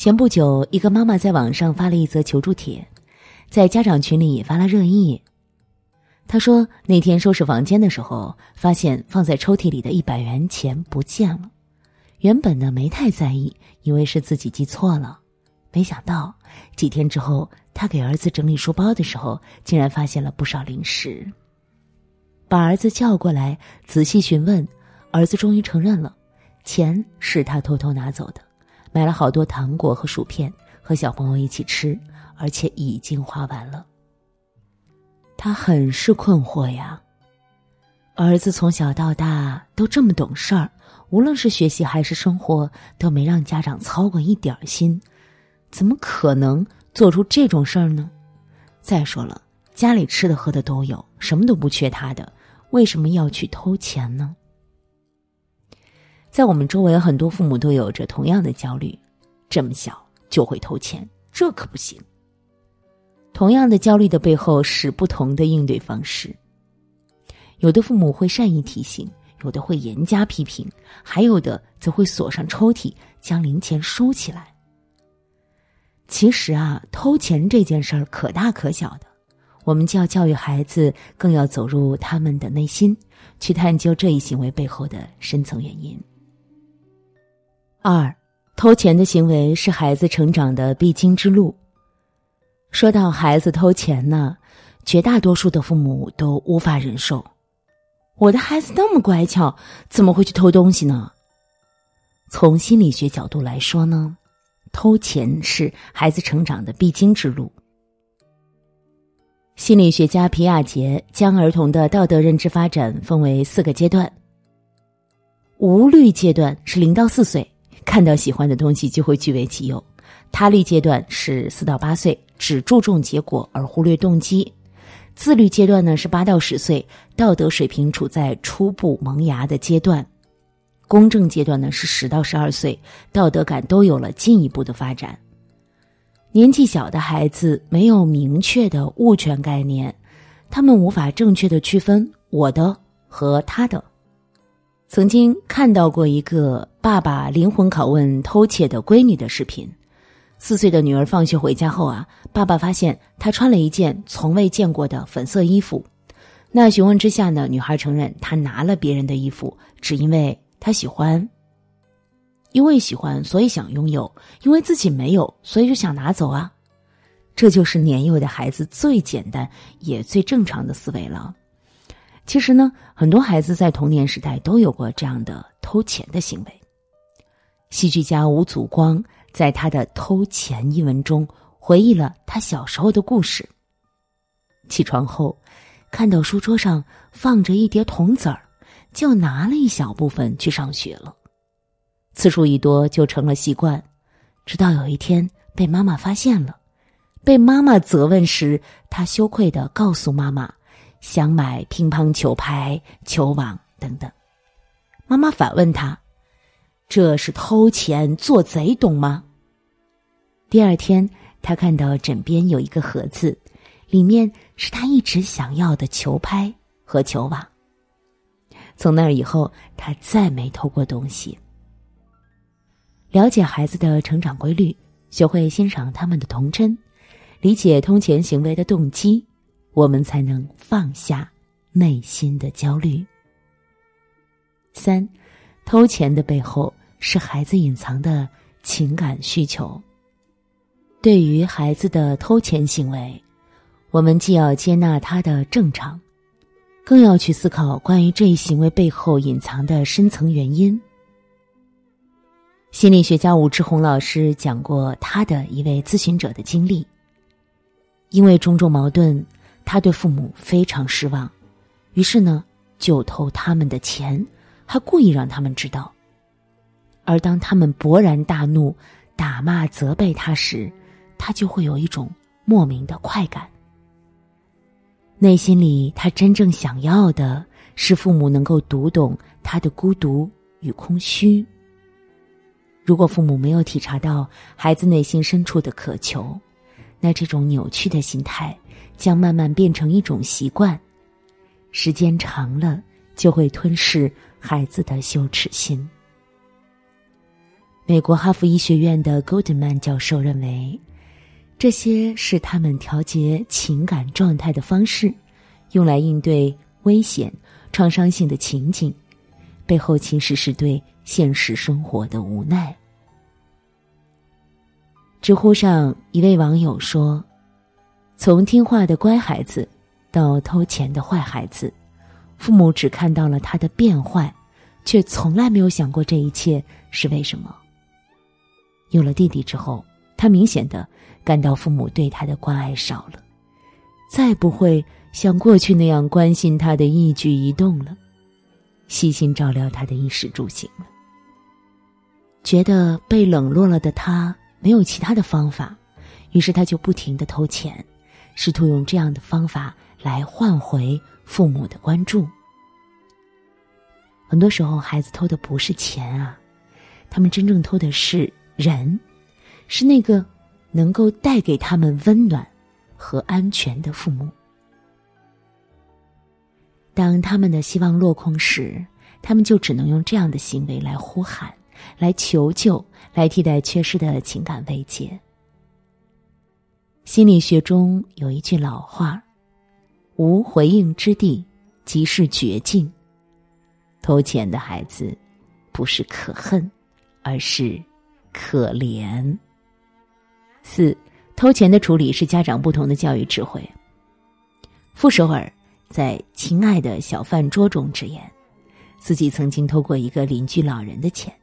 前不久，一个妈妈在网上发了一则求助帖，在家长群里引发了热议。她说，那天收拾房间的时候，发现放在抽屉里的一百元钱不见了。原本呢没太在意，以为是自己记错了，没想到几天之后，她给儿子整理书包的时候，竟然发现了不少零食。把儿子叫过来仔细询问，儿子终于承认了，钱是他偷偷拿走的。买了好多糖果和薯片，和小朋友一起吃，而且已经花完了。他很是困惑呀。儿子从小到大都这么懂事儿，无论是学习还是生活，都没让家长操过一点心，怎么可能做出这种事儿呢？再说了，家里吃的喝的都有，什么都不缺他的，为什么要去偷钱呢？在我们周围，很多父母都有着同样的焦虑：这么小就会偷钱，这可不行。同样的焦虑的背后是不同的应对方式。有的父母会善意提醒，有的会严加批评，还有的则会锁上抽屉，将零钱收起来。其实啊，偷钱这件事儿可大可小的，我们既要教育孩子，更要走入他们的内心，去探究这一行为背后的深层原因。二，偷钱的行为是孩子成长的必经之路。说到孩子偷钱呢，绝大多数的父母都无法忍受。我的孩子那么乖巧，怎么会去偷东西呢？从心理学角度来说呢，偷钱是孩子成长的必经之路。心理学家皮亚杰将儿童的道德认知发展分为四个阶段。无虑阶段是零到四岁。看到喜欢的东西就会据为己有，他律阶段是四到八岁，只注重结果而忽略动机；自律阶段呢是八到十岁，道德水平处在初步萌芽的阶段；公正阶段呢是十到十二岁，道德感都有了进一步的发展。年纪小的孩子没有明确的物权概念，他们无法正确的区分我的和他的。曾经看到过一个爸爸灵魂拷问偷窃的闺女的视频。四岁的女儿放学回家后啊，爸爸发现她穿了一件从未见过的粉色衣服。那询问之下呢，女孩承认她拿了别人的衣服，只因为她喜欢。因为喜欢，所以想拥有；因为自己没有，所以就想拿走啊。这就是年幼的孩子最简单也最正常的思维了。其实呢，很多孩子在童年时代都有过这样的偷钱的行为。戏剧家吴祖光在他的《偷钱》一文中回忆了他小时候的故事。起床后，看到书桌上放着一叠铜子儿，就拿了一小部分去上学了。次数一多，就成了习惯。直到有一天被妈妈发现了，被妈妈责问时，他羞愧的告诉妈妈。想买乒乓球拍、球网等等，妈妈反问他：“这是偷钱做贼，懂吗？”第二天，他看到枕边有一个盒子，里面是他一直想要的球拍和球网。从那以后，他再没偷过东西。了解孩子的成长规律，学会欣赏他们的童真，理解偷钱行为的动机。我们才能放下内心的焦虑。三，偷钱的背后是孩子隐藏的情感需求。对于孩子的偷钱行为，我们既要接纳他的正常，更要去思考关于这一行为背后隐藏的深层原因。心理学家武志红老师讲过他的一位咨询者的经历，因为种种矛盾。他对父母非常失望，于是呢，就偷他们的钱，还故意让他们知道。而当他们勃然大怒、打骂、责备他时，他就会有一种莫名的快感。内心里，他真正想要的是父母能够读懂他的孤独与空虚。如果父母没有体察到孩子内心深处的渴求，那这种扭曲的心态。将慢慢变成一种习惯，时间长了就会吞噬孩子的羞耻心。美国哈佛医学院的 Goldman 教授认为，这些是他们调节情感状态的方式，用来应对危险、创伤性的情景，背后其实是对现实生活的无奈。知乎上一位网友说：“从听话的乖孩子到偷钱的坏孩子，父母只看到了他的变坏，却从来没有想过这一切是为什么。有了弟弟之后，他明显的感到父母对他的关爱少了，再不会像过去那样关心他的一举一动了，细心照料他的衣食住行了。觉得被冷落了的他。”没有其他的方法，于是他就不停的偷钱，试图用这样的方法来换回父母的关注。很多时候，孩子偷的不是钱啊，他们真正偷的是人，是那个能够带给他们温暖和安全的父母。当他们的希望落空时，他们就只能用这样的行为来呼喊。来求救，来替代缺失的情感慰藉。心理学中有一句老话：“无回应之地，即是绝境。”偷钱的孩子，不是可恨，而是可怜。四，偷钱的处理是家长不同的教育智慧。傅首尔在《亲爱的小饭桌》中直言，自己曾经偷过一个邻居老人的钱。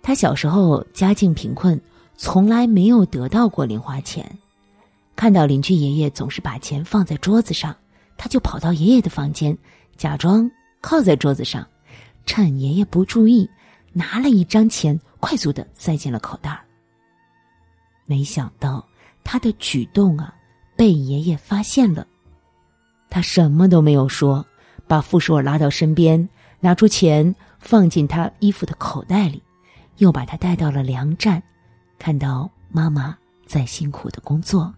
他小时候家境贫困，从来没有得到过零花钱。看到邻居爷爷总是把钱放在桌子上，他就跑到爷爷的房间，假装靠在桌子上，趁爷爷不注意，拿了一张钱，快速的塞进了口袋。没想到他的举动啊，被爷爷发现了。他什么都没有说，把傅首尔拉到身边，拿出钱放进他衣服的口袋里。又把他带到了粮站，看到妈妈在辛苦的工作。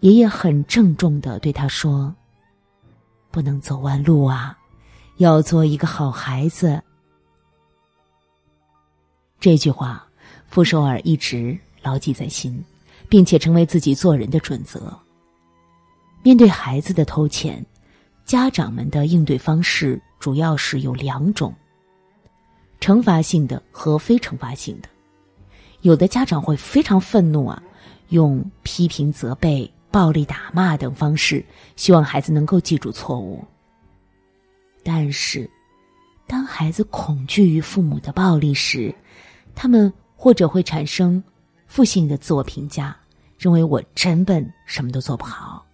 爷爷很郑重的对他说：“不能走弯路啊，要做一个好孩子。”这句话，傅首尔一直牢记在心，并且成为自己做人的准则。面对孩子的偷钱，家长们的应对方式主要是有两种。惩罚性的和非惩罚性的，有的家长会非常愤怒啊，用批评、责备、暴力打骂等方式，希望孩子能够记住错误。但是，当孩子恐惧于父母的暴力时，他们或者会产生负性的自我评价，认为我真笨，什么都做不好，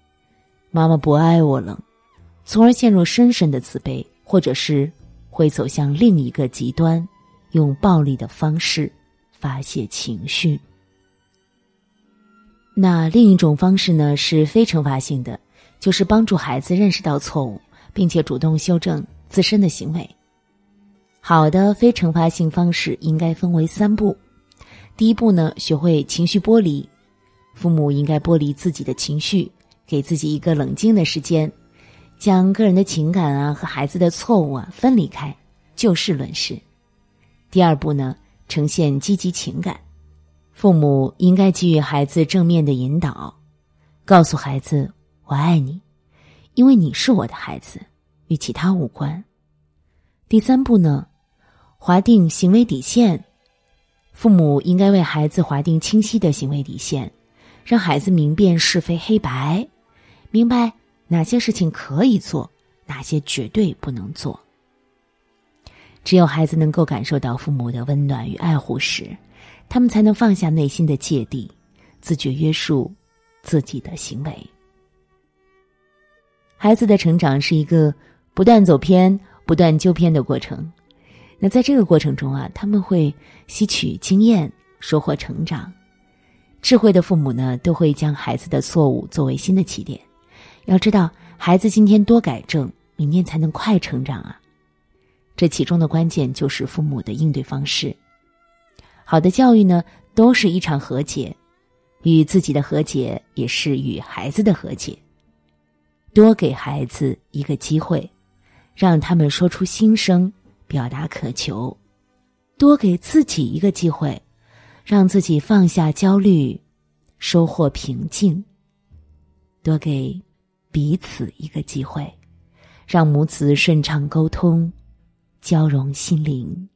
妈妈不爱我了，从而陷入深深的自卑，或者是。会走向另一个极端，用暴力的方式发泄情绪。那另一种方式呢，是非惩罚性的，就是帮助孩子认识到错误，并且主动修正自身的行为。好的非惩罚性方式应该分为三步。第一步呢，学会情绪剥离，父母应该剥离自己的情绪，给自己一个冷静的时间。将个人的情感啊和孩子的错误啊分离开，就事论事。第二步呢，呈现积极情感，父母应该给予孩子正面的引导，告诉孩子“我爱你”，因为你是我的孩子，与其他无关。第三步呢，划定行为底线，父母应该为孩子划定清晰的行为底线，让孩子明辨是非黑白，明白。哪些事情可以做，哪些绝对不能做？只有孩子能够感受到父母的温暖与爱护时，他们才能放下内心的芥蒂，自觉约束自己的行为。孩子的成长是一个不断走偏、不断纠偏的过程。那在这个过程中啊，他们会吸取经验，收获成长。智慧的父母呢，都会将孩子的错误作为新的起点。要知道，孩子今天多改正，明天才能快成长啊！这其中的关键就是父母的应对方式。好的教育呢，都是一场和解，与自己的和解也是与孩子的和解。多给孩子一个机会，让他们说出心声，表达渴求；多给自己一个机会，让自己放下焦虑，收获平静。多给彼此一个机会，让母子顺畅沟通，交融心灵。